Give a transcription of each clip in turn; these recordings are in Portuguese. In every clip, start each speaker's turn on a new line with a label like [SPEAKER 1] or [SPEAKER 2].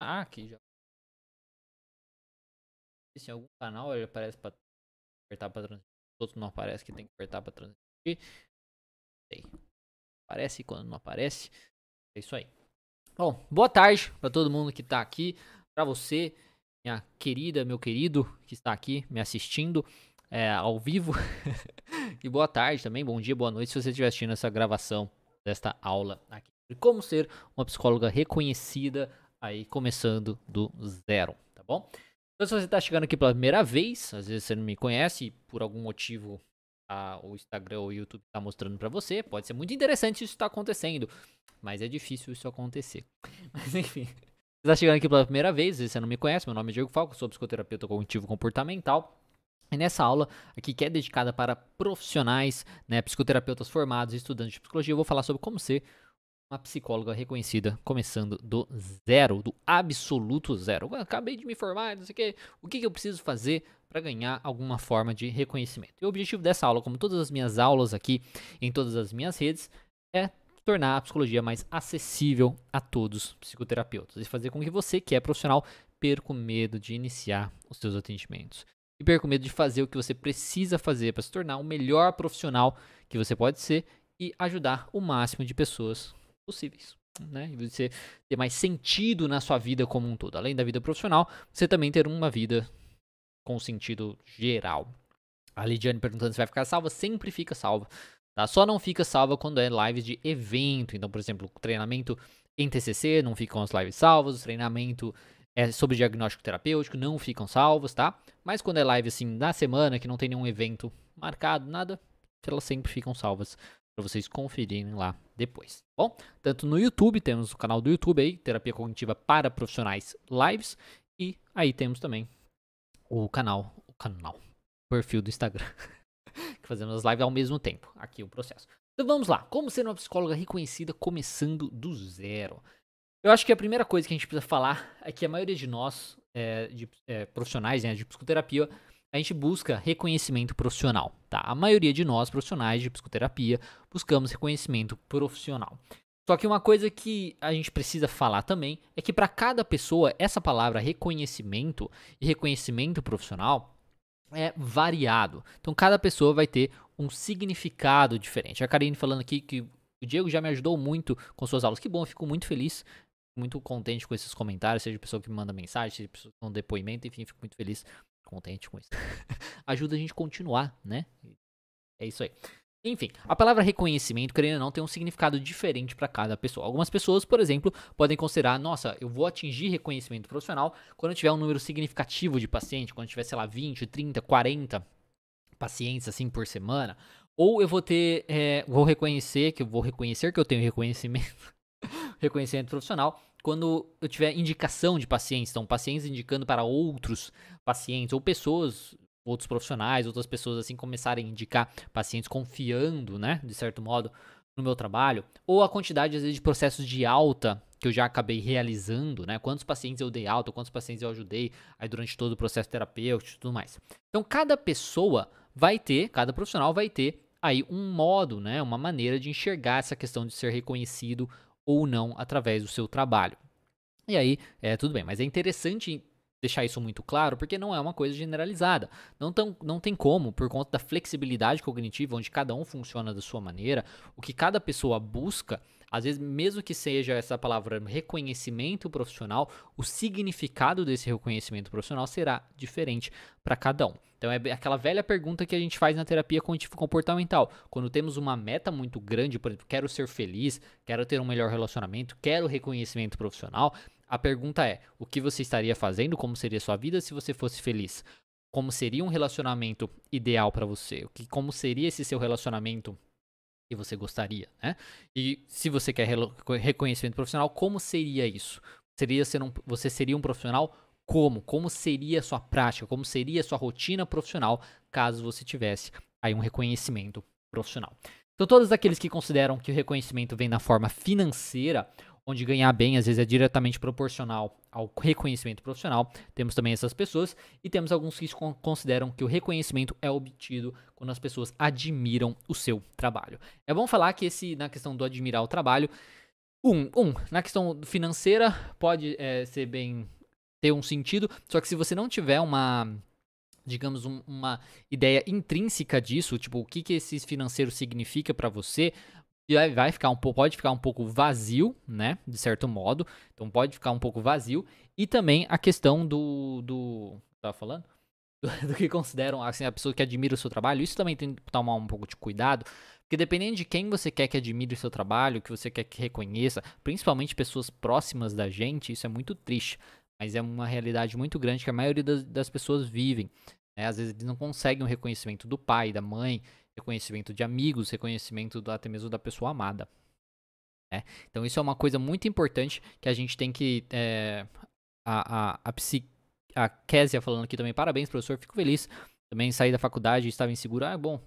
[SPEAKER 1] Ah, aqui já. Se em algum canal ele aparece pra apertar pra transmitir. Outro não aparece que tem que apertar pra transmitir. Sei. Aparece quando não aparece. É isso aí. Bom, boa tarde para todo mundo que tá aqui. Para você, minha querida, meu querido, que está aqui me assistindo é, ao vivo. e boa tarde também, bom dia, boa noite se você estiver assistindo essa gravação desta aula aqui. Como ser uma psicóloga reconhecida aí começando do zero, tá bom? Então se você está chegando aqui pela primeira vez, às vezes você não me conhece por algum motivo a, o Instagram ou o YouTube está mostrando para você, pode ser muito interessante isso está acontecendo, mas é difícil isso acontecer. Mas enfim, você está chegando aqui pela primeira vez, às vezes você não me conhece, meu nome é Diego Falco, sou psicoterapeuta cognitivo comportamental. E nessa aula aqui que é dedicada para profissionais, né, psicoterapeutas formados, estudantes de psicologia, eu vou falar sobre como ser uma psicóloga reconhecida, começando do zero, do absoluto zero. Eu acabei de me formar, não sei o que, o que, eu preciso fazer para ganhar alguma forma de reconhecimento. E o objetivo dessa aula, como todas as minhas aulas aqui em todas as minhas redes, é tornar a psicologia mais acessível a todos os psicoterapeutas e fazer com que você, que é profissional, perca o medo de iniciar os seus atendimentos. E perca o medo de fazer o que você precisa fazer para se tornar o melhor profissional que você pode ser e ajudar o máximo de pessoas possíveis. Né? E você ter mais sentido na sua vida como um todo. Além da vida profissional, você também ter uma vida com sentido geral. A Lidiane perguntando se vai ficar salva, sempre fica salva. Tá? Só não fica salva quando é lives de evento. Então, por exemplo, treinamento em TCC, não ficam as lives salvas. Treinamento é sobre diagnóstico terapêutico, não ficam salvos, tá? Mas quando é live assim na semana, que não tem nenhum evento marcado, nada, elas sempre ficam salvas para vocês conferirem lá depois. Tá bom, tanto no YouTube, temos o canal do YouTube aí, Terapia Cognitiva para Profissionais Lives, e aí temos também o canal, o canal, o perfil do Instagram, que fazemos as lives ao mesmo tempo, aqui o processo. Então vamos lá, como ser uma psicóloga reconhecida começando do zero? Eu acho que a primeira coisa que a gente precisa falar é que a maioria de nós, é, de é, profissionais né, de psicoterapia, a gente busca reconhecimento profissional, tá? A maioria de nós, profissionais de psicoterapia, buscamos reconhecimento profissional. Só que uma coisa que a gente precisa falar também é que para cada pessoa essa palavra reconhecimento e reconhecimento profissional é variado. Então cada pessoa vai ter um significado diferente. A Karine falando aqui que o Diego já me ajudou muito com suas aulas. Que bom, eu fico muito feliz, muito contente com esses comentários, seja pessoa que me manda mensagem, seja pessoa que manda depoimento, enfim, fico muito feliz contente com isso. Ajuda a gente a continuar, né? É isso aí. Enfim, a palavra reconhecimento, querendo ou não, tem um significado diferente para cada pessoa. Algumas pessoas, por exemplo, podem considerar, nossa, eu vou atingir reconhecimento profissional quando eu tiver um número significativo de pacientes, quando eu tiver, sei lá, 20, 30, 40 pacientes assim por semana, ou eu vou ter, é, vou reconhecer que eu vou reconhecer que eu tenho reconhecimento, reconhecimento profissional quando eu tiver indicação de pacientes, então pacientes indicando para outros pacientes ou pessoas, outros profissionais, outras pessoas assim começarem a indicar pacientes confiando, né, de certo modo, no meu trabalho, ou a quantidade às vezes de processos de alta que eu já acabei realizando, né? Quantos pacientes eu dei alta, quantos pacientes eu ajudei aí durante todo o processo terapêutico e tudo mais. Então, cada pessoa vai ter, cada profissional vai ter aí um modo, né, uma maneira de enxergar essa questão de ser reconhecido ou não através do seu trabalho. E aí, é tudo bem, mas é interessante deixar isso muito claro, porque não é uma coisa generalizada. Não, tão, não tem como, por conta da flexibilidade cognitiva, onde cada um funciona da sua maneira, o que cada pessoa busca, às vezes, mesmo que seja essa palavra reconhecimento profissional, o significado desse reconhecimento profissional será diferente para cada um. Então é aquela velha pergunta que a gente faz na terapia comportamental. Quando temos uma meta muito grande, por exemplo, quero ser feliz, quero ter um melhor relacionamento, quero reconhecimento profissional, a pergunta é: o que você estaria fazendo? Como seria sua vida se você fosse feliz? Como seria um relacionamento ideal para você? Como seria esse seu relacionamento que você gostaria, né? E se você quer reconhecimento profissional, como seria isso? Seria ser um, você seria um profissional como? Como seria a sua prática? Como seria a sua rotina profissional caso você tivesse aí um reconhecimento profissional? Então, todos aqueles que consideram que o reconhecimento vem na forma financeira onde ganhar bem às vezes é diretamente proporcional ao reconhecimento profissional. Temos também essas pessoas e temos alguns que consideram que o reconhecimento é obtido quando as pessoas admiram o seu trabalho. É bom falar que esse na questão do admirar o trabalho Um, um, na questão financeira pode é, ser bem ter um sentido, só que se você não tiver uma digamos um, uma ideia intrínseca disso, tipo o que que esse financeiro significa para você, vai ficar um pouco, pode ficar um pouco vazio, né, de certo modo. Então pode ficar um pouco vazio e também a questão do do tava falando do, do que consideram assim a pessoa que admira o seu trabalho. Isso também tem que tomar um pouco de cuidado, porque dependendo de quem você quer que admire o seu trabalho, que você quer que reconheça, principalmente pessoas próximas da gente, isso é muito triste. Mas é uma realidade muito grande que a maioria das, das pessoas vivem. Né? Às vezes eles não conseguem o reconhecimento do pai, da mãe, reconhecimento de amigos, reconhecimento do, até mesmo da pessoa amada. Né? Então isso é uma coisa muito importante que a gente tem que. É, a, a, a, psi, a Késia falando aqui também, parabéns, professor, fico feliz. Também saí da faculdade estava inseguro. Ah, bom,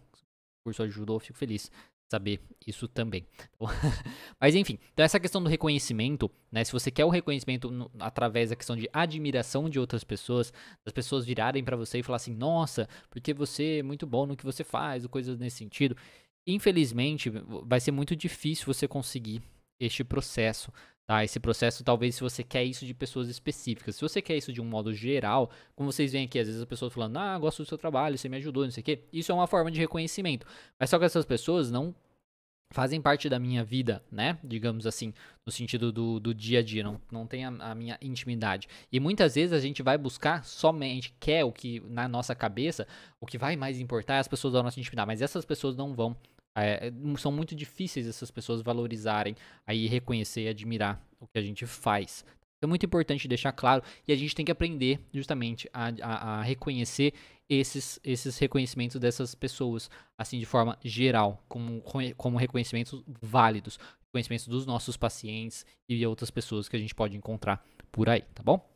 [SPEAKER 1] curso ajudou, fico feliz saber isso também. Mas enfim, então essa questão do reconhecimento, né? Se você quer o reconhecimento no, através da questão de admiração de outras pessoas, das pessoas virarem para você e falar assim, nossa, porque você é muito bom no que você faz, ou coisas nesse sentido. Infelizmente, vai ser muito difícil você conseguir este processo, Tá? Esse processo, talvez, se você quer isso de pessoas específicas. Se você quer isso de um modo geral, como vocês veem aqui, às vezes as pessoas falando, ah, gosto do seu trabalho, você me ajudou, não sei o quê. Isso é uma forma de reconhecimento. Mas só que essas pessoas não fazem parte da minha vida, né? Digamos assim, no sentido do, do dia a dia, não, não tem a, a, minha intimidade. E muitas vezes a gente vai buscar somente, quer o que na nossa cabeça, o que vai mais importar é as pessoas da nossa intimidade, mas essas pessoas não vão é, são muito difíceis essas pessoas valorizarem, aí reconhecer e admirar o que a gente faz. É muito importante deixar claro e a gente tem que aprender justamente a, a, a reconhecer esses, esses reconhecimentos dessas pessoas, assim de forma geral, como, como reconhecimentos válidos, reconhecimentos dos nossos pacientes e outras pessoas que a gente pode encontrar por aí, tá bom?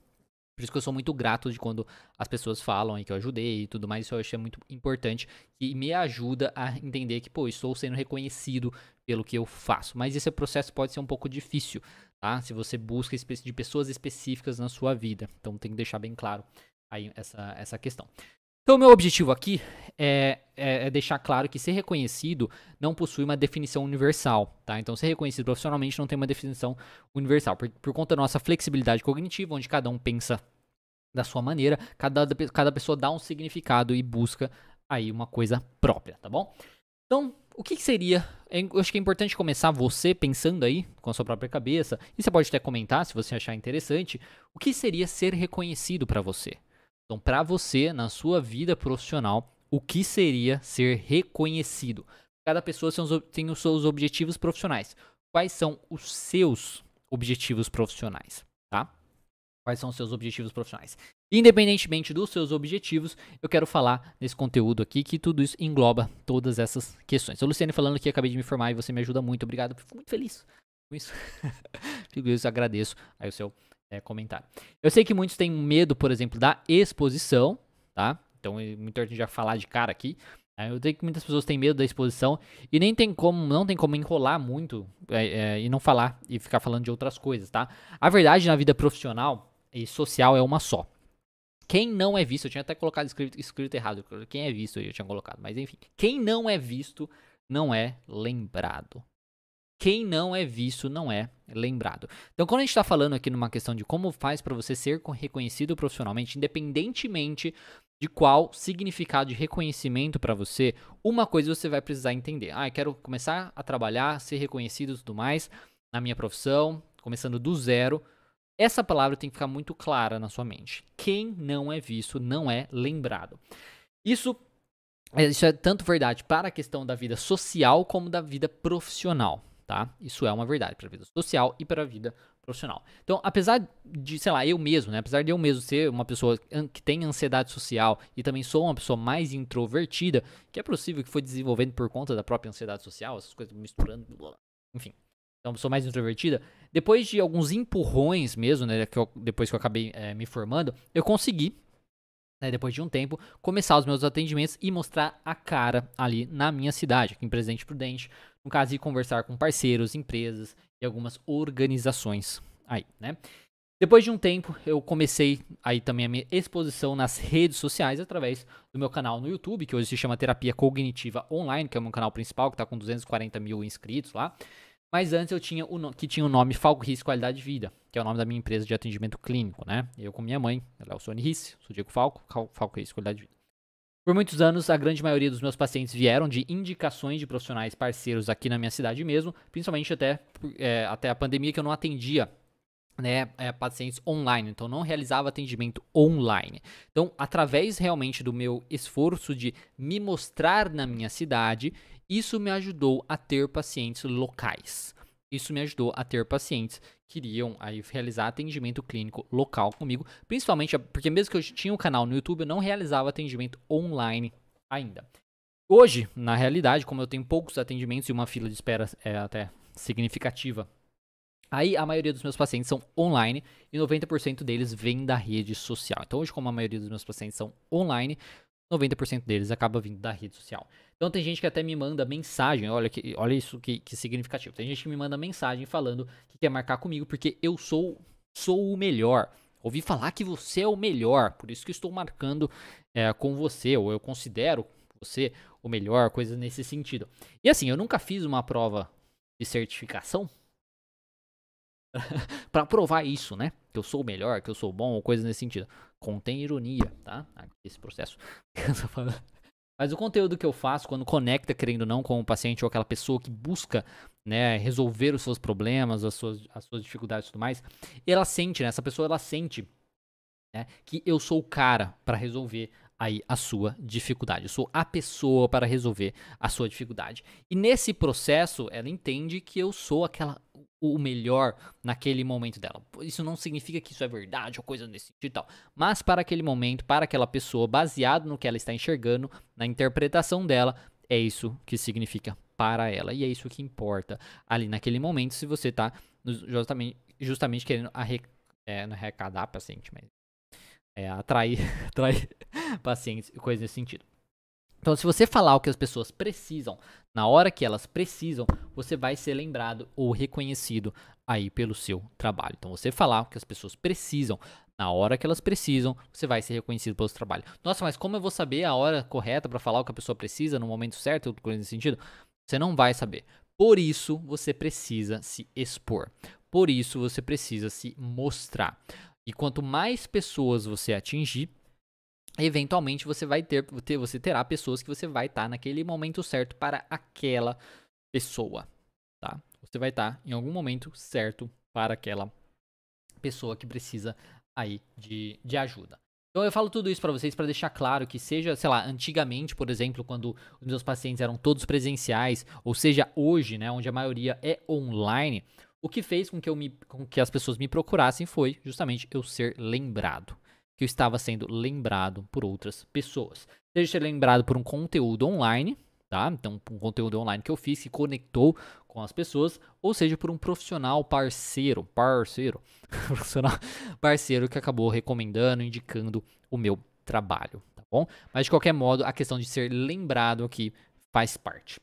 [SPEAKER 1] Por isso que eu sou muito grato de quando as pessoas falam aí que eu ajudei e tudo mais. Isso eu acho muito importante e me ajuda a entender que, pô, estou sendo reconhecido pelo que eu faço. Mas esse processo pode ser um pouco difícil, tá? Se você busca de pessoas específicas na sua vida. Então tem que deixar bem claro aí essa, essa questão. Então, meu objetivo aqui é, é, é, deixar claro que ser reconhecido não possui uma definição universal, tá? Então, ser reconhecido profissionalmente não tem uma definição universal, por, por conta da nossa flexibilidade cognitiva, onde cada um pensa da sua maneira, cada, cada pessoa dá um significado e busca aí uma coisa própria, tá bom? Então, o que, que seria? Eu acho que é importante começar você pensando aí com a sua própria cabeça, e você pode até comentar se você achar interessante, o que seria ser reconhecido para você? Então, para você, na sua vida profissional, o que seria ser reconhecido? Cada pessoa tem os seus objetivos profissionais. Quais são os seus objetivos profissionais, tá? Quais são os seus objetivos profissionais? Independentemente dos seus objetivos, eu quero falar nesse conteúdo aqui que tudo isso engloba todas essas questões. A Luciane falando que acabei de me formar e você me ajuda muito. Obrigado, fico muito feliz com isso. fico feliz, agradeço aí o seu é, comentário. Eu sei que muitos têm medo, por exemplo, da exposição, tá? Então, é muito importante já falar de cara aqui. Né? Eu sei que muitas pessoas têm medo da exposição e nem tem como, não tem como enrolar muito é, é, e não falar e ficar falando de outras coisas, tá? A verdade na vida profissional e social é uma só. Quem não é visto, eu tinha até colocado escrito, escrito errado, quem é visto eu tinha colocado, mas enfim, quem não é visto não é lembrado, quem não é visto não é lembrado. Então, quando a gente está falando aqui numa questão de como faz para você ser reconhecido profissionalmente, independentemente de qual significado de reconhecimento para você, uma coisa você vai precisar entender. Ah, eu quero começar a trabalhar, ser reconhecido e tudo mais na minha profissão, começando do zero. Essa palavra tem que ficar muito clara na sua mente. Quem não é visto não é lembrado. Isso, isso é tanto verdade para a questão da vida social como da vida profissional tá? Isso é uma verdade para a vida social e para a vida profissional. Então, apesar de, sei lá, eu mesmo, né? Apesar de eu mesmo ser uma pessoa que tem ansiedade social e também sou uma pessoa mais introvertida, que é possível que foi desenvolvendo por conta da própria ansiedade social, essas coisas misturando, enfim. Então, sou mais introvertida. Depois de alguns empurrões mesmo, né? Que eu, depois que eu acabei é, me formando, eu consegui né, depois de um tempo, começar os meus atendimentos e mostrar a cara ali na minha cidade, aqui em Presidente Prudente, no caso de conversar com parceiros, empresas e algumas organizações aí, né? Depois de um tempo, eu comecei aí também a minha exposição nas redes sociais através do meu canal no YouTube, que hoje se chama Terapia Cognitiva Online, que é o meu canal principal, que está com 240 mil inscritos lá. Mas antes eu tinha o que tinha o nome Falco Riss Qualidade de Vida, que é o nome da minha empresa de atendimento clínico, né? Eu com minha mãe, ela é o Sony Riss, sou Diego Falco, Falco Riss Qualidade de Vida. Por muitos anos, a grande maioria dos meus pacientes vieram de indicações de profissionais parceiros aqui na minha cidade mesmo, principalmente até, é, até a pandemia que eu não atendia né, é, pacientes online, então não realizava atendimento online. Então, através realmente do meu esforço de me mostrar na minha cidade, isso me ajudou a ter pacientes locais. Isso me ajudou a ter pacientes que iriam aí realizar atendimento clínico local comigo, principalmente porque mesmo que eu tinha um canal no YouTube, eu não realizava atendimento online ainda. Hoje, na realidade, como eu tenho poucos atendimentos e uma fila de espera é até significativa Aí a maioria dos meus pacientes são online e 90% deles vêm da rede social. Então hoje, como a maioria dos meus pacientes são online, 90% deles acaba vindo da rede social. Então tem gente que até me manda mensagem, olha, que, olha isso que, que significativo. Tem gente que me manda mensagem falando que quer marcar comigo porque eu sou, sou o melhor. Ouvi falar que você é o melhor, por isso que estou marcando é, com você, ou eu considero você o melhor, coisas nesse sentido. E assim, eu nunca fiz uma prova de certificação, para provar isso, né? Que eu sou o melhor, que eu sou bom, ou coisas nesse sentido. Contém ironia, tá? Esse processo. Mas o conteúdo que eu faço, quando conecta, querendo ou não, com o paciente ou aquela pessoa que busca né, resolver os seus problemas, as suas, as suas dificuldades e tudo mais, ela sente, né, essa pessoa ela sente né, que eu sou o cara para resolver aí a sua dificuldade. Eu sou a pessoa para resolver a sua dificuldade. E nesse processo, ela entende que eu sou aquela o melhor naquele momento dela. Isso não significa que isso é verdade ou coisa desse tipo e tal. Mas para aquele momento, para aquela pessoa, baseado no que ela está enxergando, na interpretação dela, é isso que significa para ela. E é isso que importa ali naquele momento, se você está justamente, justamente querendo arre, é, arrecadar paciente, mas é, atrair, atrair pacientes e coisas nesse sentido. Então, se você falar o que as pessoas precisam, na hora que elas precisam, você vai ser lembrado ou reconhecido aí pelo seu trabalho. Então, você falar o que as pessoas precisam, na hora que elas precisam, você vai ser reconhecido pelo seu trabalho. Nossa, mas como eu vou saber a hora correta para falar o que a pessoa precisa no momento certo, coisa nesse sentido? Você não vai saber. Por isso, você precisa se expor. Por isso, você precisa se mostrar. E quanto mais pessoas você atingir, eventualmente você vai ter, você terá pessoas que você vai estar tá naquele momento certo para aquela pessoa, tá? Você vai estar tá em algum momento certo para aquela pessoa que precisa aí de, de ajuda. Então eu falo tudo isso para vocês para deixar claro que seja, sei lá, antigamente, por exemplo, quando os meus pacientes eram todos presenciais, ou seja, hoje, né, onde a maioria é online, o que fez com que, eu me, com que as pessoas me procurassem foi justamente eu ser lembrado que eu estava sendo lembrado por outras pessoas. Seja ser lembrado por um conteúdo online, tá? Então, um conteúdo online que eu fiz que conectou com as pessoas, ou seja, por um profissional parceiro, parceiro, profissional parceiro que acabou recomendando, indicando o meu trabalho, tá bom? Mas de qualquer modo, a questão de ser lembrado aqui faz parte.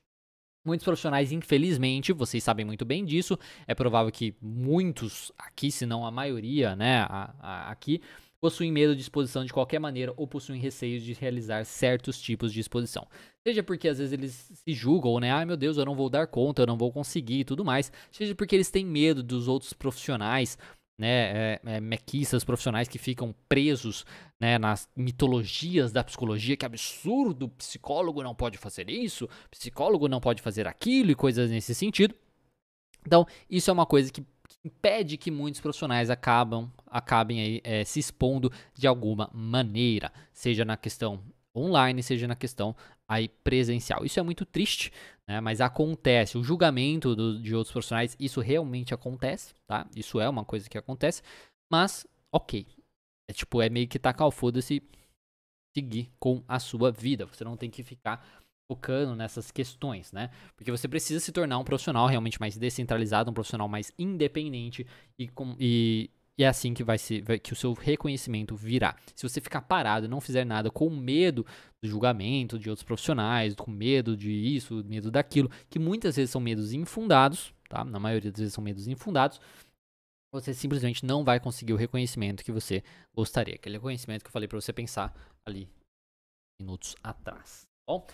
[SPEAKER 1] Muitos profissionais, infelizmente, vocês sabem muito bem disso. É provável que muitos aqui, se não a maioria, né, a, a, aqui, possuem medo de exposição de qualquer maneira ou possuem receios de realizar certos tipos de exposição. Seja porque às vezes eles se julgam, né? Ai meu Deus, eu não vou dar conta, eu não vou conseguir e tudo mais. Seja porque eles têm medo dos outros profissionais, né? É, é, mequistas profissionais que ficam presos né, nas mitologias da psicologia. Que absurdo, psicólogo não pode fazer isso, psicólogo não pode fazer aquilo e coisas nesse sentido. Então, isso é uma coisa que impede que muitos profissionais acabam, acabem aí, é, se expondo de alguma maneira, seja na questão online, seja na questão aí presencial. Isso é muito triste, né? Mas acontece. O julgamento do, de outros profissionais, isso realmente acontece, tá? Isso é uma coisa que acontece, mas ok. É tipo, é meio que tacar o foda-se seguir com a sua vida. Você não tem que ficar focando nessas questões, né? Porque você precisa se tornar um profissional realmente mais descentralizado, um profissional mais independente e, com, e, e é assim que vai ser que o seu reconhecimento virá. Se você ficar parado e não fizer nada com medo do julgamento de outros profissionais, com medo de isso, medo daquilo, que muitas vezes são medos infundados, tá? Na maioria das vezes são medos infundados. Você simplesmente não vai conseguir o reconhecimento que você gostaria. Aquele reconhecimento que eu falei para você pensar ali minutos atrás. Tá bom,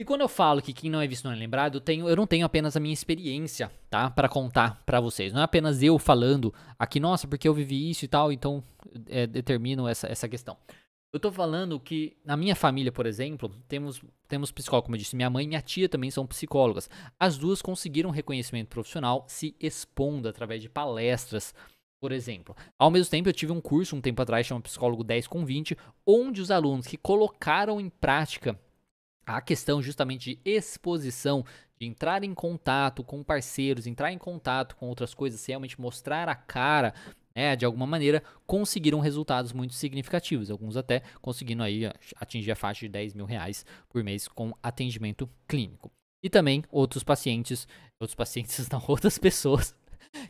[SPEAKER 1] E quando eu falo que quem não é visto não é lembrado, eu, tenho, eu não tenho apenas a minha experiência, tá? Para contar para vocês. Não é apenas eu falando aqui, nossa, porque eu vivi isso e tal, então é, determino essa, essa questão. Eu tô falando que na minha família, por exemplo, temos, temos psicólogo, como eu disse, minha mãe e minha tia também são psicólogas. As duas conseguiram reconhecimento profissional se expondo através de palestras, por exemplo. Ao mesmo tempo, eu tive um curso um tempo atrás, chamado Psicólogo 10 com 20, onde os alunos que colocaram em prática a questão justamente de exposição, de entrar em contato com parceiros, entrar em contato com outras coisas, realmente mostrar a cara, né, de alguma maneira, conseguiram resultados muito significativos. Alguns até conseguindo aí atingir a faixa de 10 mil reais por mês com atendimento clínico. E também outros pacientes, outros pacientes não, outras pessoas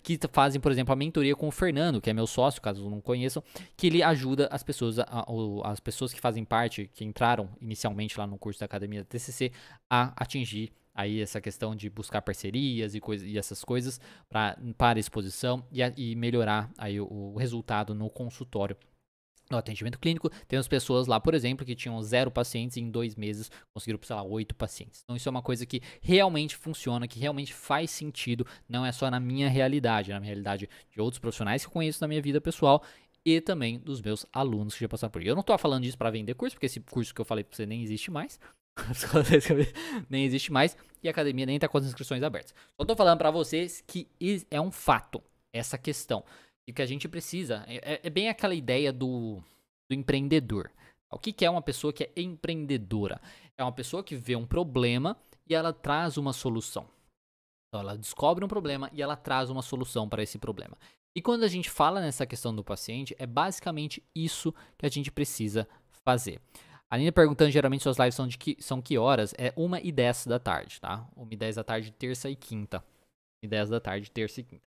[SPEAKER 1] que fazem, por exemplo, a mentoria com o Fernando, que é meu sócio, caso não conheçam, que ele ajuda as pessoas, a, as pessoas que fazem parte, que entraram inicialmente lá no curso da Academia da TCC, a atingir aí essa questão de buscar parcerias e, coisa, e essas coisas pra, para exposição e, e melhorar aí o, o resultado no consultório no atendimento clínico, temos pessoas lá, por exemplo, que tinham zero pacientes e em dois meses conseguiram, sei lá, oito pacientes. Então isso é uma coisa que realmente funciona, que realmente faz sentido, não é só na minha realidade, é na minha realidade de outros profissionais que eu conheço na minha vida pessoal e também dos meus alunos que já passaram por aí. Eu não estou falando disso para vender curso, porque esse curso que eu falei para você nem existe mais. nem existe mais e a academia nem está com as inscrições abertas. Só estou falando para vocês que é um fato essa questão e que a gente precisa. É, é, é bem aquela ideia do, do empreendedor. O que, que é uma pessoa que é empreendedora? É uma pessoa que vê um problema e ela traz uma solução. Então, ela descobre um problema e ela traz uma solução para esse problema. E quando a gente fala nessa questão do paciente, é basicamente isso que a gente precisa fazer. A Nina perguntando, geralmente suas lives são de que, são que horas? É 1 e 10 da tarde, tá? 1 e 10 da tarde, terça e quinta. 1 e 10 da tarde, terça e quinta.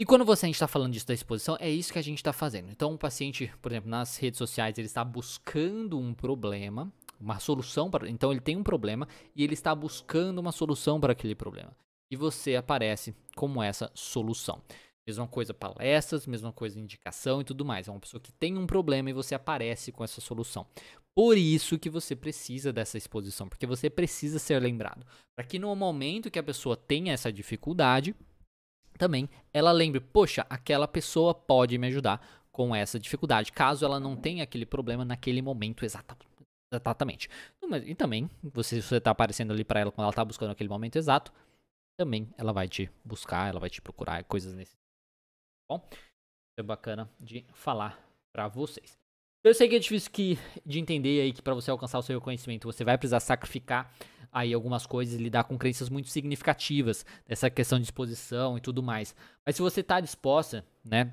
[SPEAKER 1] E quando você a gente está falando disso da exposição, é isso que a gente está fazendo. Então, o paciente, por exemplo, nas redes sociais, ele está buscando um problema, uma solução para. Então, ele tem um problema e ele está buscando uma solução para aquele problema. E você aparece como essa solução. Mesma coisa palestras, mesma coisa indicação e tudo mais. É uma pessoa que tem um problema e você aparece com essa solução. Por isso que você precisa dessa exposição, porque você precisa ser lembrado. Para que no momento que a pessoa tenha essa dificuldade, também ela lembre, poxa, aquela pessoa pode me ajudar com essa dificuldade, caso ela não tenha aquele problema naquele momento exatamente. E também, você, se você está aparecendo ali para ela quando ela está buscando aquele momento exato, também ela vai te buscar, ela vai te procurar, coisas nesse. Bom, é bacana de falar para vocês. Eu sei que é difícil que, de entender aí que para você alcançar o seu conhecimento você vai precisar sacrificar aí algumas coisas, lidar com crenças muito significativas, dessa questão de exposição e tudo mais. Mas se você está disposta, né,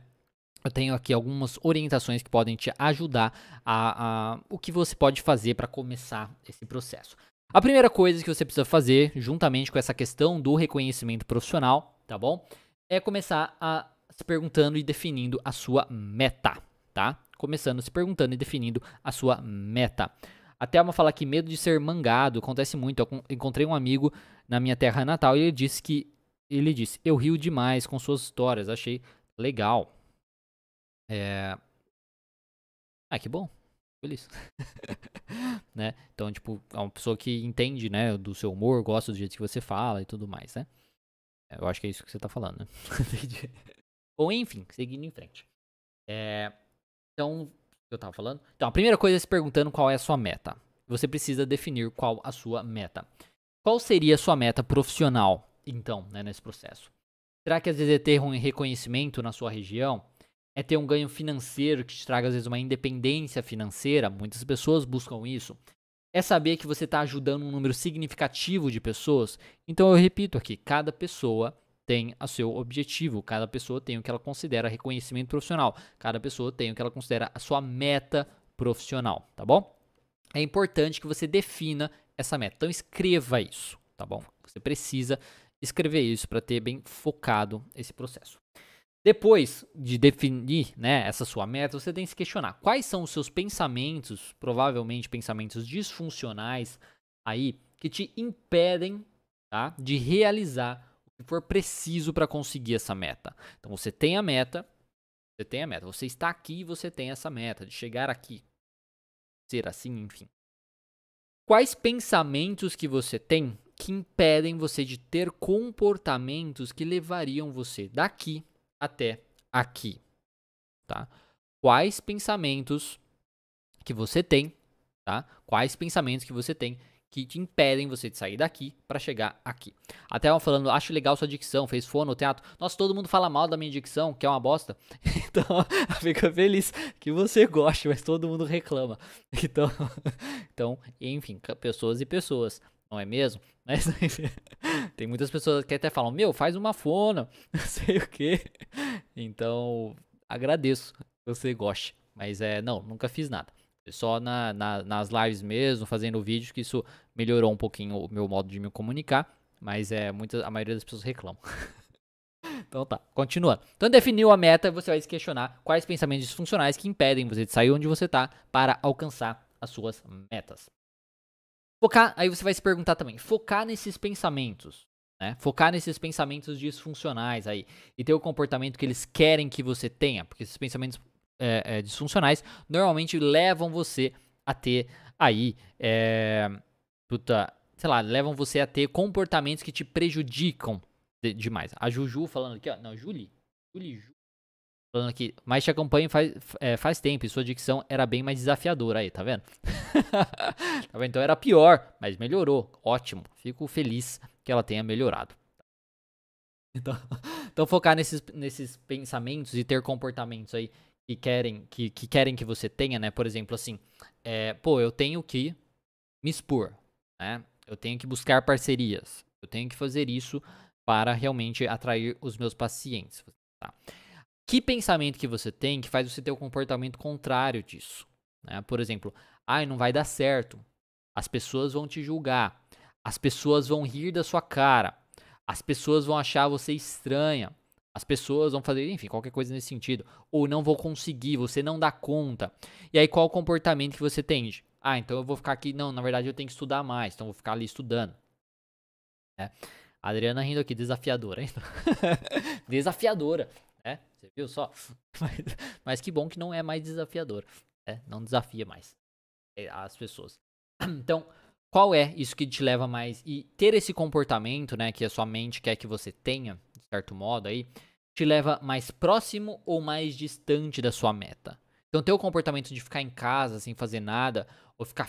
[SPEAKER 1] eu tenho aqui algumas orientações que podem te ajudar a, a o que você pode fazer para começar esse processo. A primeira coisa que você precisa fazer, juntamente com essa questão do reconhecimento profissional, tá bom? É começar a se perguntando e definindo a sua meta, tá? Começando se perguntando e definindo a sua meta. A Thelma fala que medo de ser mangado acontece muito. Eu encontrei um amigo na minha terra natal e ele disse que ele disse: "Eu rio demais com suas histórias, achei legal". É Ah, que bom. Feliz. né? Então, tipo, é uma pessoa que entende, né, do seu humor, gosta do jeito que você fala e tudo mais, né? Eu acho que é isso que você tá falando, né? Bom, enfim, seguindo em frente. É, então, eu tava falando? Então, a primeira coisa é se perguntando qual é a sua meta. Você precisa definir qual a sua meta. Qual seria a sua meta profissional, então, né, nesse processo? Será que às vezes é ter um reconhecimento na sua região? É ter um ganho financeiro que te traga às vezes uma independência financeira? Muitas pessoas buscam isso. É saber que você está ajudando um número significativo de pessoas? Então eu repito aqui, cada pessoa tem o seu objetivo, cada pessoa tem o que ela considera reconhecimento profissional, cada pessoa tem o que ela considera a sua meta profissional, tá bom? É importante que você defina essa meta. Então escreva isso, tá bom? Você precisa escrever isso para ter bem focado esse processo. Depois de definir né, essa sua meta, você tem que se questionar quais são os seus pensamentos, provavelmente pensamentos disfuncionais aí, que te impedem tá, de realizar que for preciso para conseguir essa meta. Então você tem a meta, você tem a meta, você está aqui e você tem essa meta de chegar aqui, ser assim, enfim. Quais pensamentos que você tem que impedem você de ter comportamentos que levariam você daqui até aqui, tá? Quais pensamentos que você tem, tá? Quais pensamentos que você tem que te impedem você de sair daqui para chegar aqui. Até ela falando, acho legal sua dicção, fez fono, teatro. Nossa, todo mundo fala mal da minha dicção, que é uma bosta. Então, fica feliz que você goste, mas todo mundo reclama. Então, então enfim, pessoas e pessoas, não é mesmo? Mas tem muitas pessoas que até falam, meu, faz uma fono, não sei o que. Então, agradeço que você goste. Mas é, não, nunca fiz nada. Só na, na, nas lives mesmo, fazendo vídeos, que isso melhorou um pouquinho o meu modo de me comunicar. Mas é, muita, a maioria das pessoas reclamam. então tá, continuando. Então definiu a meta, você vai se questionar quais pensamentos disfuncionais que impedem você de sair onde você está para alcançar as suas metas. Focar, aí você vai se perguntar também, focar nesses pensamentos, né? Focar nesses pensamentos disfuncionais aí e ter o comportamento que eles querem que você tenha, porque esses pensamentos é, é, disfuncionais normalmente levam você a ter aí, é, puta, sei lá, levam você a ter comportamentos que te prejudicam de, demais. A Juju falando aqui, ó, não, Julie, Julie, Ju, falando aqui, mas te acompanho faz, é, faz tempo e sua dicção era bem mais desafiadora aí, tá vendo? tá vendo? Então era pior, mas melhorou, ótimo, fico feliz que ela tenha melhorado. Então, então focar nesses, nesses pensamentos e ter comportamentos aí que querem que, que querem que você tenha, né? Por exemplo, assim, é, pô, eu tenho que me expor, né? Eu tenho que buscar parcerias. Eu tenho que fazer isso para realmente atrair os meus pacientes. Tá? Que pensamento que você tem que faz você ter o um comportamento contrário disso? Né? Por exemplo, ai, não vai dar certo. As pessoas vão te julgar. As pessoas vão rir da sua cara. As pessoas vão achar você estranha. As pessoas vão fazer, enfim, qualquer coisa nesse sentido. Ou não vou conseguir, você não dá conta. E aí, qual o comportamento que você tende? Ah, então eu vou ficar aqui. Não, na verdade eu tenho que estudar mais, então eu vou ficar ali estudando. É. Adriana rindo aqui, desafiadora, hein? desafiadora, né? Você viu só? Mas, mas, que bom que não é mais desafiadora. Né? Não desafia mais é, as pessoas. Então, qual é isso que te leva mais. E ter esse comportamento, né? Que a sua mente quer que você tenha certo modo aí, te leva mais próximo ou mais distante da sua meta. Então, ter o comportamento de ficar em casa sem fazer nada, ou ficar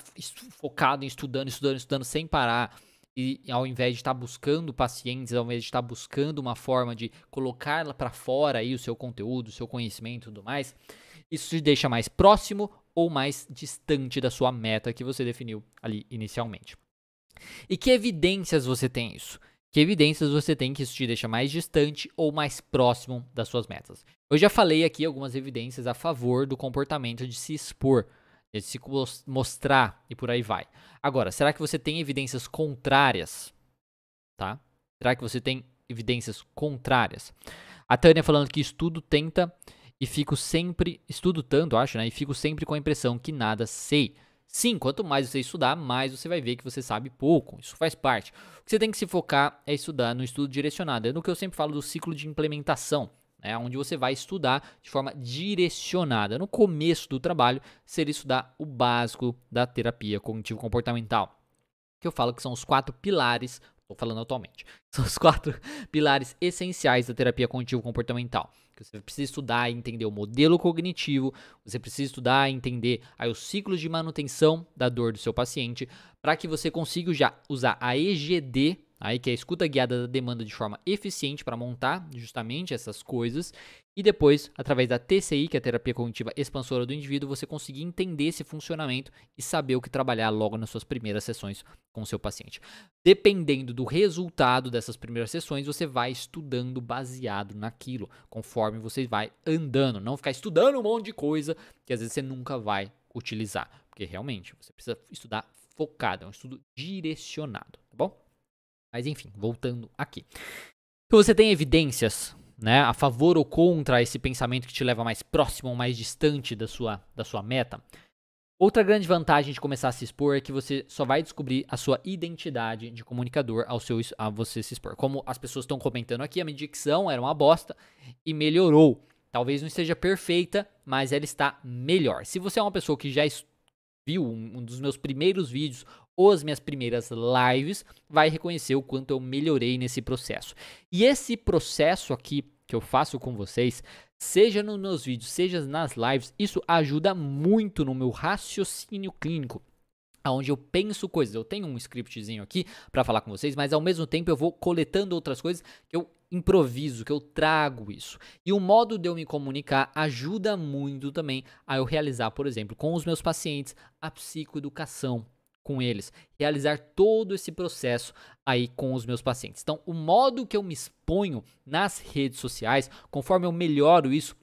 [SPEAKER 1] focado em estudando, estudando, estudando sem parar, e ao invés de estar buscando pacientes, ao invés de estar buscando uma forma de colocar para fora aí o seu conteúdo, o seu conhecimento e tudo mais, isso te deixa mais próximo ou mais distante da sua meta que você definiu ali inicialmente. E que evidências você tem isso? Que evidências você tem que isso te deixa mais distante ou mais próximo das suas metas? Eu já falei aqui algumas evidências a favor do comportamento de se expor, de se mostrar e por aí vai. Agora, será que você tem evidências contrárias? Tá? Será que você tem evidências contrárias? A Tânia falando que estudo tenta e fico sempre, estudo tanto, acho, né? E fico sempre com a impressão que nada sei. Sim, quanto mais você estudar, mais você vai ver que você sabe pouco. Isso faz parte. O que você tem que se focar é estudar no estudo direcionado. É no que eu sempre falo do ciclo de implementação. É onde você vai estudar de forma direcionada. No começo do trabalho, seria estudar o básico da terapia cognitivo-comportamental. Que eu falo que são os quatro pilares, estou falando atualmente, são os quatro pilares essenciais da terapia cognitivo-comportamental você precisa estudar e entender o modelo cognitivo, você precisa estudar e entender aí, os ciclos de manutenção da dor do seu paciente, para que você consiga já usar a EGD, aí que é a escuta guiada da demanda de forma eficiente para montar justamente essas coisas e depois, através da TCI, que é a terapia cognitiva expansora do indivíduo, você conseguir entender esse funcionamento e saber o que trabalhar logo nas suas primeiras sessões com o seu paciente. Dependendo do resultado dessas primeiras sessões, você vai estudando baseado naquilo, conforme você vai andando. Não ficar estudando um monte de coisa que às vezes você nunca vai utilizar. Porque realmente você precisa estudar focado, é um estudo direcionado, tá bom? Mas enfim, voltando aqui. Então você tem evidências né, a favor ou contra esse pensamento que te leva mais próximo ou mais distante da sua, da sua meta. Outra grande vantagem de começar a se expor é que você só vai descobrir a sua identidade de comunicador ao seu a você se expor. Como as pessoas estão comentando aqui, a minha dicção era uma bosta e melhorou. Talvez não esteja perfeita, mas ela está melhor. Se você é uma pessoa que já viu um dos meus primeiros vídeos as minhas primeiras lives, vai reconhecer o quanto eu melhorei nesse processo. E esse processo aqui que eu faço com vocês, seja nos meus vídeos, seja nas lives, isso ajuda muito no meu raciocínio clínico onde eu penso coisas. Eu tenho um scriptzinho aqui para falar com vocês, mas ao mesmo tempo eu vou coletando outras coisas que eu improviso, que eu trago isso. E o modo de eu me comunicar ajuda muito também a eu realizar, por exemplo, com os meus pacientes, a psicoeducação com eles, realizar todo esse processo aí com os meus pacientes. Então, o modo que eu me exponho nas redes sociais, conforme eu melhoro isso,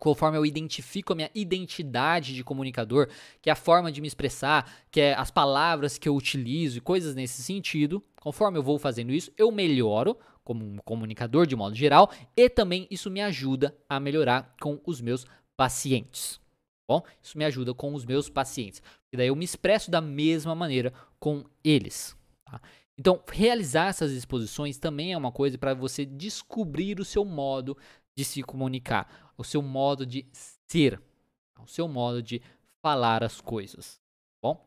[SPEAKER 1] conforme eu identifico a minha identidade de comunicador, que é a forma de me expressar, que é as palavras que eu utilizo e coisas nesse sentido, conforme eu vou fazendo isso, eu melhoro como um comunicador de modo geral e também isso me ajuda a melhorar com os meus pacientes. Bom, isso me ajuda com os meus pacientes. E daí eu me expresso da mesma maneira com eles. Tá? Então, realizar essas exposições também é uma coisa para você descobrir o seu modo de se comunicar, o seu modo de ser, o seu modo de falar as coisas. Bom,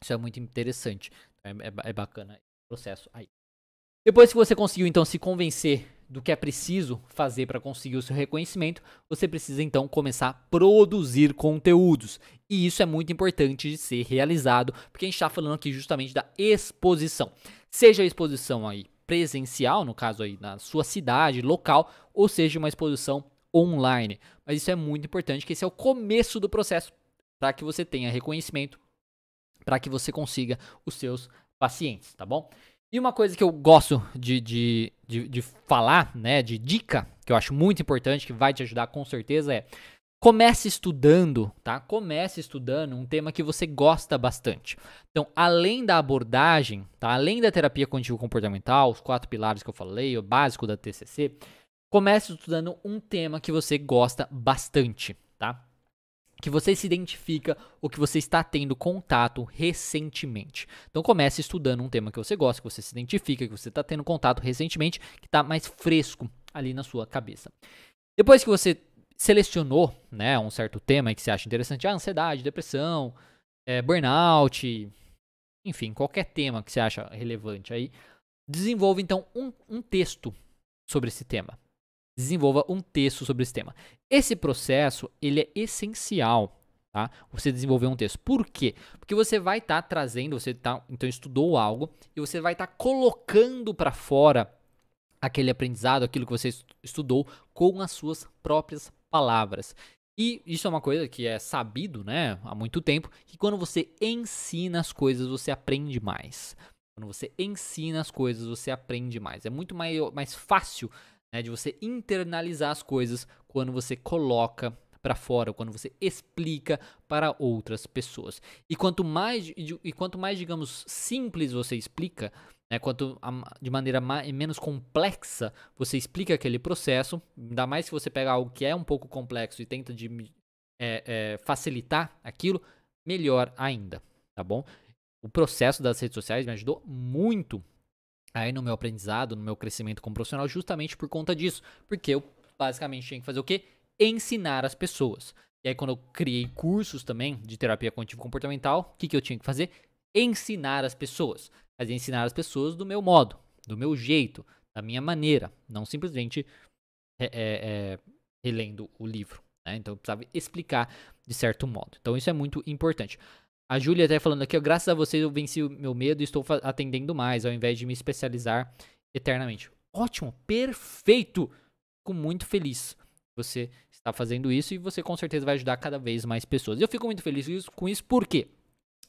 [SPEAKER 1] isso é muito interessante. É, é, é bacana o processo aí. Depois que você conseguiu então se convencer do que é preciso fazer para conseguir o seu reconhecimento, você precisa então começar a produzir conteúdos. E isso é muito importante de ser realizado, porque a gente está falando aqui justamente da exposição. Seja a exposição aí presencial, no caso aí na sua cidade, local, ou seja uma exposição online. Mas isso é muito importante, que esse é o começo do processo para que você tenha reconhecimento, para que você consiga os seus pacientes, tá bom? E uma coisa que eu gosto de, de, de, de, falar, né, de dica, que eu acho muito importante, que vai te ajudar com certeza, é comece estudando, tá? Comece estudando um tema que você gosta bastante. Então, além da abordagem, tá? Além da terapia cognitivo comportamental, os quatro pilares que eu falei, o básico da TCC, comece estudando um tema que você gosta bastante? Que você se identifica ou que você está tendo contato recentemente. Então comece estudando um tema que você gosta, que você se identifica, que você está tendo contato recentemente, que está mais fresco ali na sua cabeça. Depois que você selecionou né, um certo tema que você acha interessante, ah, ansiedade, depressão, é, burnout, enfim, qualquer tema que você acha relevante aí, desenvolva então um, um texto sobre esse tema. Desenvolva um texto sobre esse tema. Esse processo ele é essencial, tá? Você desenvolver um texto. Por quê? Porque você vai estar tá trazendo, você tá, então estudou algo e você vai estar tá colocando para fora aquele aprendizado, aquilo que você estudou com as suas próprias palavras. E isso é uma coisa que é sabido, né, há muito tempo, que quando você ensina as coisas, você aprende mais. Quando você ensina as coisas, você aprende mais. É muito mais, mais fácil né, de você internalizar as coisas quando você coloca para fora, quando você explica para outras pessoas. E quanto mais, e quanto mais digamos, simples você explica, né, quanto a, de maneira mais, menos complexa você explica aquele processo, ainda mais se você pega algo que é um pouco complexo e tenta de, é, é, facilitar aquilo, melhor ainda, tá bom? O processo das redes sociais me ajudou muito aí no meu aprendizado, no meu crescimento como profissional, justamente por conta disso, porque eu basicamente tinha que fazer o quê? Ensinar as pessoas. E aí, quando eu criei cursos também de terapia cognitivo comportamental, o que, que eu tinha que fazer? Ensinar as pessoas mas ensinar as pessoas do meu modo, do meu jeito, da minha maneira, não simplesmente é, é, é, relendo o livro. Né? Então eu precisava explicar de certo modo. Então isso é muito importante. A Júlia até falando aqui, graças a vocês eu venci o meu medo e estou atendendo mais, ao invés de me especializar eternamente. Ótimo, perfeito! Fico muito feliz você está fazendo isso e você com certeza vai ajudar cada vez mais pessoas. Eu fico muito feliz com isso porque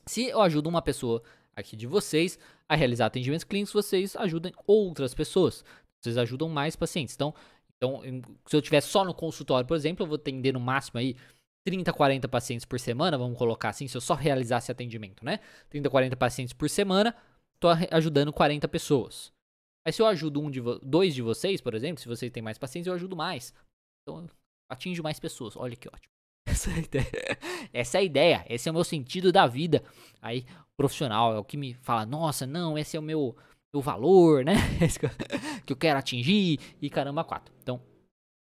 [SPEAKER 1] se eu ajudo uma pessoa aqui de vocês a realizar atendimentos clínicos, vocês ajudam outras pessoas. Vocês ajudam mais pacientes. Então, então se eu estiver só no consultório, por exemplo, eu vou atender no máximo aí 30, 40 pacientes por semana, vamos colocar assim, se eu só realizasse atendimento, né? 30, 40 pacientes por semana, estou ajudando 40 pessoas. Aí se eu ajudo um de dois de vocês, por exemplo, se vocês têm mais pacientes, eu ajudo mais. Então, atinjo mais pessoas. Olha que ótimo. Essa é a ideia. Essa é a ideia. Esse é o meu sentido da vida. Aí, profissional é o que me fala: nossa, não, esse é o meu, meu valor, né? que eu quero atingir. E caramba, quatro. Então,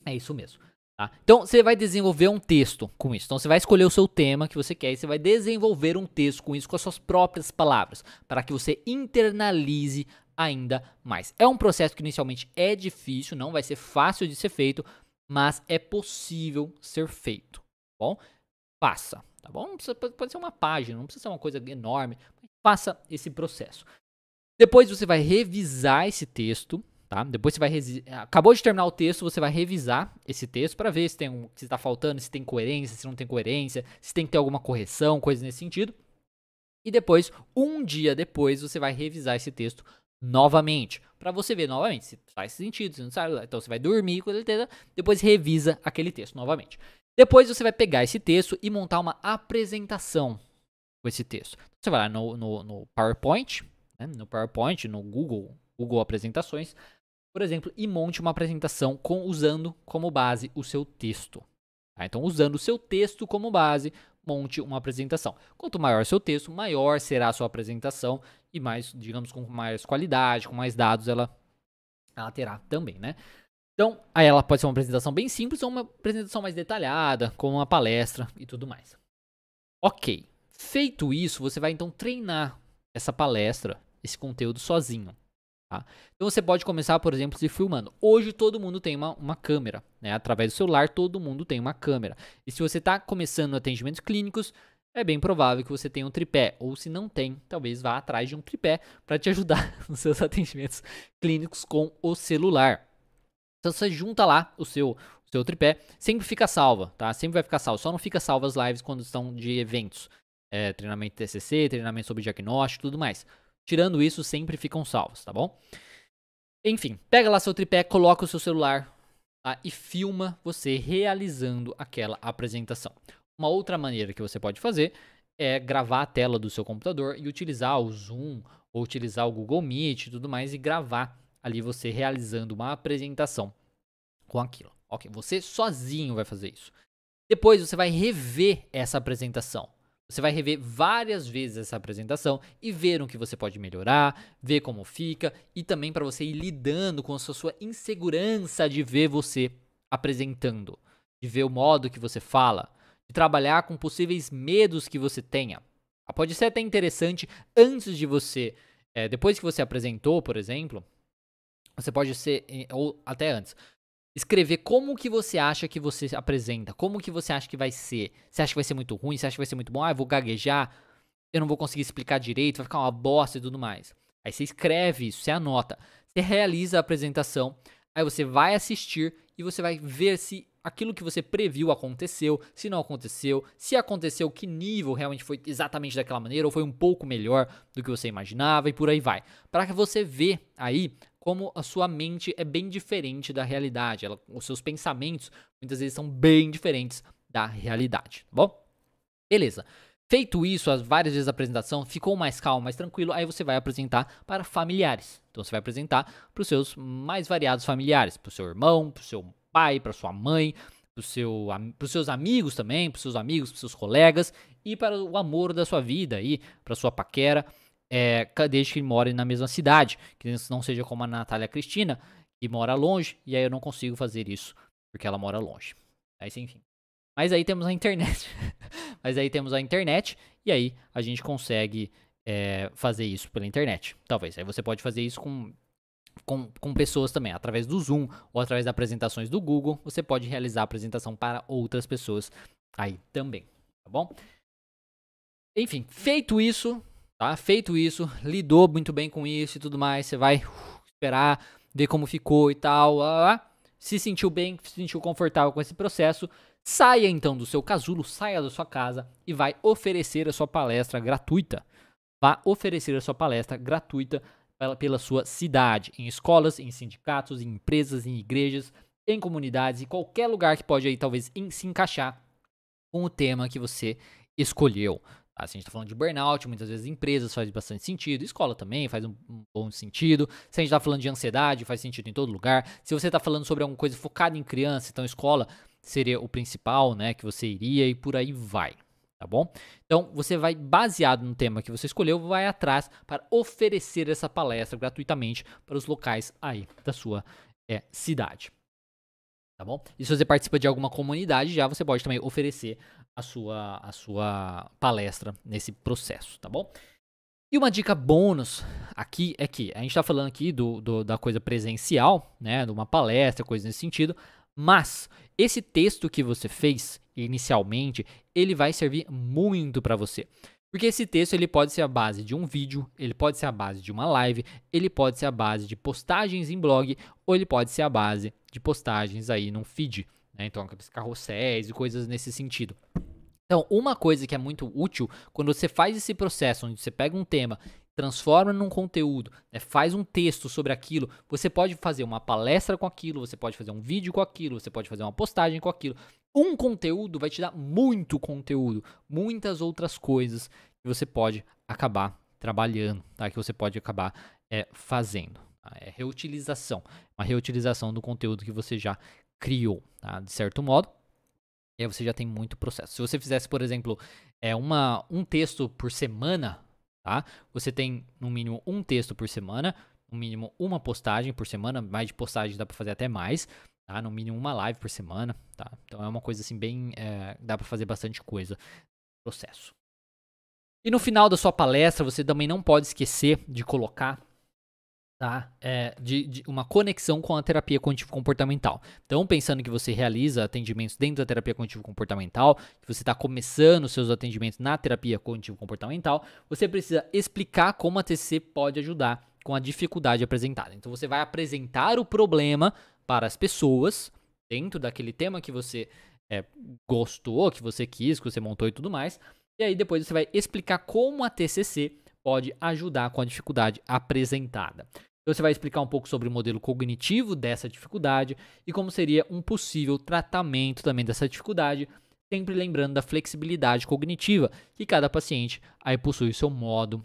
[SPEAKER 1] é isso mesmo. Tá? Então, você vai desenvolver um texto com isso. Então, você vai escolher o seu tema que você quer e você vai desenvolver um texto com isso, com as suas próprias palavras, para que você internalize ainda mais. É um processo que inicialmente é difícil, não vai ser fácil de ser feito, mas é possível ser feito. Tá bom, faça, tá bom? Pode ser uma página, não precisa ser uma coisa enorme, faça esse processo. Depois você vai revisar esse texto, Tá? Depois você vai acabou de terminar o texto, você vai revisar esse texto para ver se tem um, se está faltando, se tem coerência, se não tem coerência, se tem que ter alguma correção, coisa nesse sentido. E depois, um dia depois, você vai revisar esse texto novamente, para você ver novamente se faz sentido, se não sabe. Então você vai dormir com certeza, depois revisa aquele texto novamente. Depois você vai pegar esse texto e montar uma apresentação com esse texto. Você vai lá no, no, no PowerPoint, né, no PowerPoint, no Google, Google Apresentações, por exemplo, e monte uma apresentação com, usando como base o seu texto. Tá? Então, usando o seu texto como base, monte uma apresentação. Quanto maior seu texto, maior será a sua apresentação e mais, digamos, com mais qualidade, com mais dados ela, ela terá também, né? Então, aí ela pode ser uma apresentação bem simples ou uma apresentação mais detalhada, como uma palestra e tudo mais. Ok. Feito isso, você vai então treinar essa palestra, esse conteúdo sozinho. Tá? Então você pode começar, por exemplo, se filmando. Hoje todo mundo tem uma, uma câmera, né? Através do celular todo mundo tem uma câmera. E se você está começando atendimentos clínicos, é bem provável que você tenha um tripé. Ou se não tem, talvez vá atrás de um tripé para te ajudar nos seus atendimentos clínicos com o celular. Então você junta lá o seu, o seu tripé, sempre fica salva, tá? Sempre vai ficar salvo. Só não fica salva as lives quando estão de eventos. É, treinamento TCC, treinamento sobre diagnóstico tudo mais. Tirando isso, sempre ficam salvos, tá bom? Enfim, pega lá seu tripé, coloca o seu celular tá? e filma você realizando aquela apresentação. Uma outra maneira que você pode fazer é gravar a tela do seu computador e utilizar o Zoom ou utilizar o Google Meet e tudo mais e gravar ali você realizando uma apresentação com aquilo. Ok, você sozinho vai fazer isso. Depois você vai rever essa apresentação. Você vai rever várias vezes essa apresentação e ver o que você pode melhorar, ver como fica e também para você ir lidando com a sua insegurança de ver você apresentando, de ver o modo que você fala, de trabalhar com possíveis medos que você tenha. Ah, pode ser até interessante antes de você, é, depois que você apresentou, por exemplo, você pode ser, ou até antes, escrever como que você acha que você apresenta, como que você acha que vai ser. Você acha que vai ser muito ruim, você acha que vai ser muito bom, ah, eu vou gaguejar, eu não vou conseguir explicar direito, vai ficar uma bosta e tudo mais. Aí você escreve isso, você anota, você realiza a apresentação, aí você vai assistir e você vai ver se aquilo que você previu aconteceu, se não aconteceu, se aconteceu, que nível realmente foi exatamente daquela maneira ou foi um pouco melhor do que você imaginava e por aí vai. Para que você vê aí como a sua mente é bem diferente da realidade. Ela, os seus pensamentos muitas vezes são bem diferentes da realidade, tá bom? Beleza. Feito isso, as várias vezes a apresentação, ficou mais calmo, mais tranquilo, aí você vai apresentar para familiares. Então você vai apresentar para os seus mais variados familiares, para o seu irmão, para o seu pai, para sua mãe, para seu, os seus amigos também, para os seus amigos, para seus colegas e para o amor da sua vida aí, para sua paquera é, desde que more na mesma cidade, que não seja como a Natália Cristina, que mora longe, e aí eu não consigo fazer isso, porque ela mora longe. Aí, enfim. Mas aí temos a internet. Mas aí temos a internet, e aí a gente consegue é, fazer isso pela internet. Talvez. Aí você pode fazer isso com, com, com pessoas também, através do Zoom ou através das apresentações do Google. Você pode realizar a apresentação para outras pessoas aí também. Tá bom? Enfim, feito isso, Tá? Feito isso, lidou muito bem com isso e tudo mais, você vai esperar, ver como ficou e tal. se sentiu bem, se sentiu confortável com esse processo, saia então do seu casulo, saia da sua casa e vai oferecer a sua palestra gratuita. Vá oferecer a sua palestra gratuita pela sua cidade, em escolas, em sindicatos, em empresas, em igrejas, em comunidades, em qualquer lugar que pode aí talvez se encaixar com o tema que você escolheu. Se a gente está falando de burnout, muitas vezes empresas faz bastante sentido, escola também faz um, um bom sentido. Se a gente está falando de ansiedade, faz sentido em todo lugar. Se você está falando sobre alguma coisa focada em criança, então escola seria o principal, né, que você iria e por aí vai, tá bom? Então, você vai baseado no tema que você escolheu, vai atrás para oferecer essa palestra gratuitamente para os locais aí da sua é, cidade. Tá bom? E se você participa de alguma comunidade, já você pode também oferecer a sua, a sua palestra nesse processo, tá bom? E uma dica bônus aqui é que a gente está falando aqui do, do, da coisa presencial, né? De uma palestra, coisa nesse sentido. Mas esse texto que você fez inicialmente, ele vai servir muito para você. Porque esse texto ele pode ser a base de um vídeo, ele pode ser a base de uma live, ele pode ser a base de postagens em blog, ou ele pode ser a base de postagens aí num feed. Né? Então, aqueles carrosséis e coisas nesse sentido. Então, uma coisa que é muito útil quando você faz esse processo, onde você pega um tema, transforma num conteúdo, né, faz um texto sobre aquilo, você pode fazer uma palestra com aquilo, você pode fazer um vídeo com aquilo, você pode fazer uma postagem com aquilo. Um conteúdo vai te dar muito conteúdo, muitas outras coisas que você pode acabar trabalhando, tá? que você pode acabar é, fazendo. Tá? É reutilização, uma reutilização do conteúdo que você já criou, tá? de certo modo. E aí você já tem muito processo. Se você fizesse, por exemplo, é uma, um texto por semana, tá? Você tem no mínimo um texto por semana, no mínimo uma postagem por semana, mais de postagem dá para fazer até mais, tá? No mínimo uma live por semana, tá? Então é uma coisa assim bem, é, dá para fazer bastante coisa processo. E no final da sua palestra, você também não pode esquecer de colocar tá? É, de, de, uma conexão com a terapia cognitivo-comportamental. Então, pensando que você realiza atendimentos dentro da terapia cognitivo-comportamental, que você está começando seus atendimentos na terapia cognitivo-comportamental, você precisa explicar como a TCC pode ajudar com a dificuldade apresentada. Então, você vai apresentar o problema para as pessoas dentro daquele tema que você é, gostou, que você quis, que você montou e tudo mais. E aí depois você vai explicar como a TCC pode ajudar com a dificuldade apresentada. Então, você vai explicar um pouco sobre o modelo cognitivo dessa dificuldade e como seria um possível tratamento também dessa dificuldade, sempre lembrando da flexibilidade cognitiva, que cada paciente aí possui o seu modo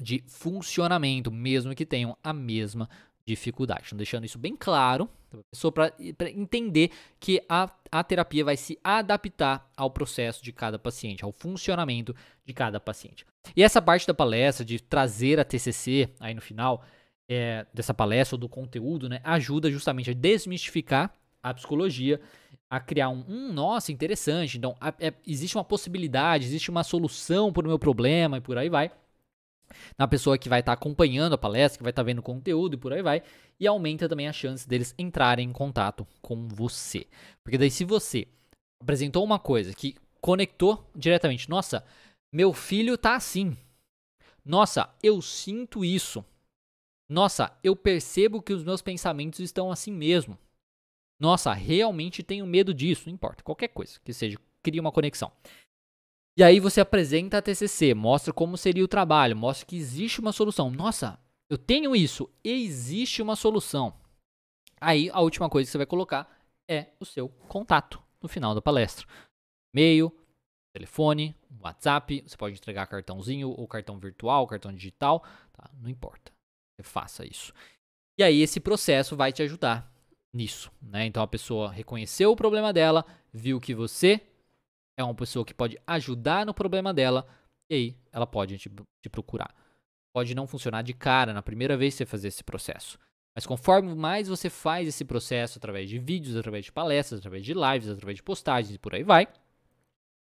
[SPEAKER 1] de funcionamento, mesmo que tenham a mesma dificuldade. Deixando isso bem claro, só para entender que a, a terapia vai se adaptar ao processo de cada paciente, ao funcionamento de cada paciente. E essa parte da palestra, de trazer a TCC aí no final é, dessa palestra, ou do conteúdo, né, ajuda justamente a desmistificar a psicologia, a criar um, um nossa, interessante, então a, é, existe uma possibilidade, existe uma solução para o meu problema e por aí vai na pessoa que vai estar tá acompanhando a palestra, que vai estar tá vendo o conteúdo e por aí vai, e aumenta também a chance deles entrarem em contato com você. Porque daí se você apresentou uma coisa que conectou diretamente, nossa, meu filho tá assim. Nossa, eu sinto isso. Nossa, eu percebo que os meus pensamentos estão assim mesmo. Nossa, realmente tenho medo disso. Não importa, qualquer coisa que seja, cria uma conexão. E aí você apresenta a TCC, mostra como seria o trabalho, mostra que existe uma solução. Nossa, eu tenho isso, existe uma solução. Aí a última coisa que você vai colocar é o seu contato no final da palestra. E-mail, telefone, WhatsApp, você pode entregar cartãozinho ou cartão virtual, cartão digital, tá? não importa. Você faça isso. E aí esse processo vai te ajudar nisso, né? Então a pessoa reconheceu o problema dela, viu que você é uma pessoa que pode ajudar no problema dela, e aí ela pode te, te procurar. Pode não funcionar de cara na primeira vez que você fazer esse processo. Mas conforme mais você faz esse processo através de vídeos, através de palestras, através de lives, através de postagens e por aí vai,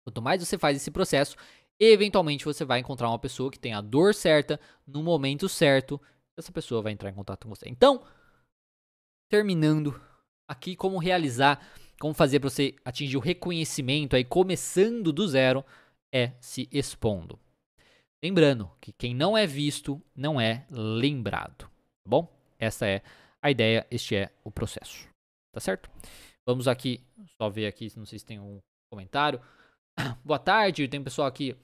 [SPEAKER 1] quanto mais você faz esse processo, eventualmente você vai encontrar uma pessoa que tem a dor certa, no momento certo, essa pessoa vai entrar em contato com você. Então, terminando aqui como realizar como fazer para você atingir o reconhecimento aí começando do zero é se expondo. Lembrando que quem não é visto não é lembrado, tá bom? Essa é a ideia, este é o processo, tá certo? Vamos aqui, só ver aqui, não sei se tem um comentário. boa tarde, tem um pessoal aqui,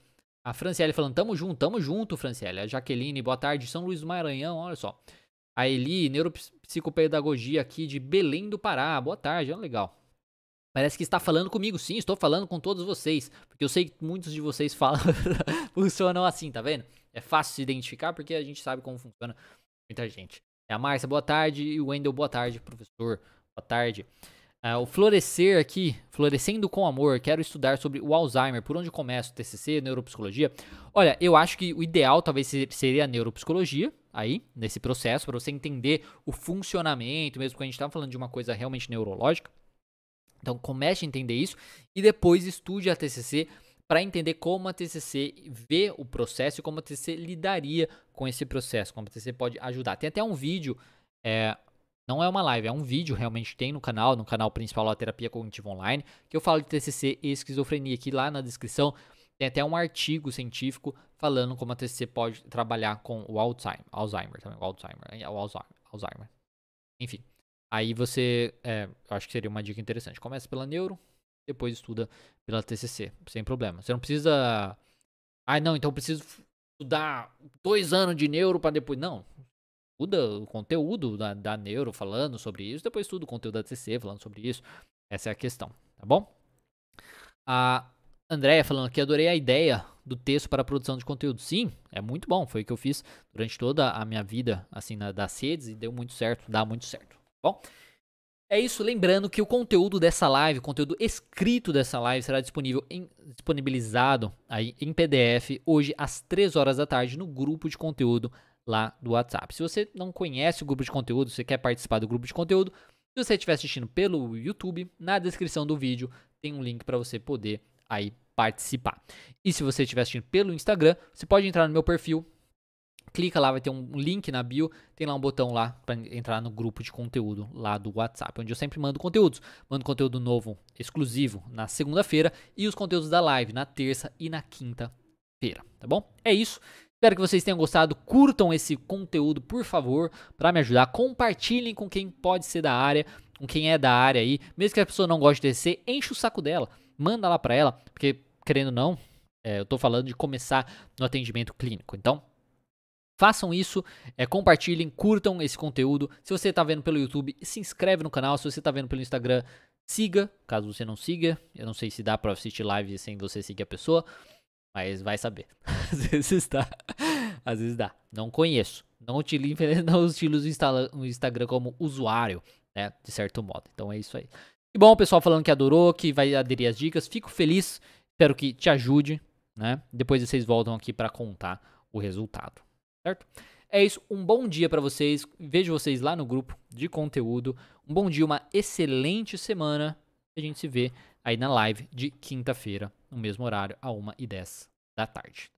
[SPEAKER 1] a Franciele falando, tamo junto, tamo junto, Franciele. A Jaqueline, boa tarde, São Luís do Maranhão, olha só. A Eli, neuropsicopedagogia aqui de Belém do Pará, boa tarde, olha legal. Parece que está falando comigo, sim, estou falando com todos vocês. Porque eu sei que muitos de vocês falam, funcionam assim, tá vendo? É fácil se identificar porque a gente sabe como funciona muita gente. É a Márcia, boa tarde. E o Wendel, boa tarde, professor. Boa tarde. Uh, o Florescer aqui, Florescendo com Amor, quero estudar sobre o Alzheimer. Por onde começo? TCC, neuropsicologia? Olha, eu acho que o ideal talvez seria a neuropsicologia, aí, nesse processo, para você entender o funcionamento, mesmo que a gente está falando de uma coisa realmente neurológica Então comece a entender isso e depois estude a TCC para entender como a TCC vê o processo e como a TCC lidaria com esse processo, como a TCC pode ajudar. Tem até um vídeo, é, não é uma live, é um vídeo realmente tem no canal, no canal principal da Terapia Cognitiva Online, que eu falo de TCC e esquizofrenia aqui lá na descrição. Tem até um artigo científico falando como a TCC pode trabalhar com o Alzheimer, Alzheimer também, o Alzheimer, o Alzheimer, Alzheimer. Enfim, aí você, é, eu acho que seria uma dica interessante. Começa pela neuro, depois estuda pela TCC, sem problema. Você não precisa. Ah, não, então eu preciso estudar dois anos de neuro para depois. Não. Estuda o conteúdo da, da neuro falando sobre isso, depois estuda o conteúdo da TCC falando sobre isso. Essa é a questão, tá bom? A Andréia falando aqui, adorei a ideia do texto para produção de conteúdo. Sim, é muito bom. Foi o que eu fiz durante toda a minha vida, assim, na, das redes e deu muito certo, dá muito certo. Bom? É isso, lembrando que o conteúdo dessa live, o conteúdo escrito dessa live será disponível em, disponibilizado aí em PDF hoje às 3 horas da tarde no grupo de conteúdo lá do WhatsApp. Se você não conhece o grupo de conteúdo, você quer participar do grupo de conteúdo, se você estiver assistindo pelo YouTube, na descrição do vídeo tem um link para você poder aí participar. E se você estiver assistindo pelo Instagram, você pode entrar no meu perfil, clica lá, vai ter um link na bio, tem lá um botão lá para entrar no grupo de conteúdo lá do WhatsApp, onde eu sempre mando conteúdos. Mando conteúdo novo, exclusivo, na segunda-feira e os conteúdos da live na terça e na quinta-feira, tá bom? É isso. Espero que vocês tenham gostado. Curtam esse conteúdo, por favor, para me ajudar. Compartilhem com quem pode ser da área, com quem é da área aí. Mesmo que a pessoa não goste de descer, enche o saco dela. Manda lá para ela, porque querendo ou não, é, eu tô falando de começar no atendimento clínico. Então, Façam isso, é, compartilhem, curtam esse conteúdo. Se você está vendo pelo YouTube, se inscreve no canal. Se você está vendo pelo Instagram, siga, caso você não siga. Eu não sei se dá para assistir live sem você seguir a pessoa, mas vai saber. Às vezes dá, às vezes dá. Não conheço. Não utilizo, não utilizo o Instagram como usuário, né, de certo modo. Então é isso aí. E bom, o pessoal falando que adorou, que vai aderir às dicas. Fico feliz, espero que te ajude, né? Depois vocês voltam aqui para contar o resultado certo? É isso, um bom dia para vocês. Vejo vocês lá no grupo de conteúdo. Um bom dia, uma excelente semana. A gente se vê aí na live de quinta-feira, no mesmo horário, a 1h10 da tarde.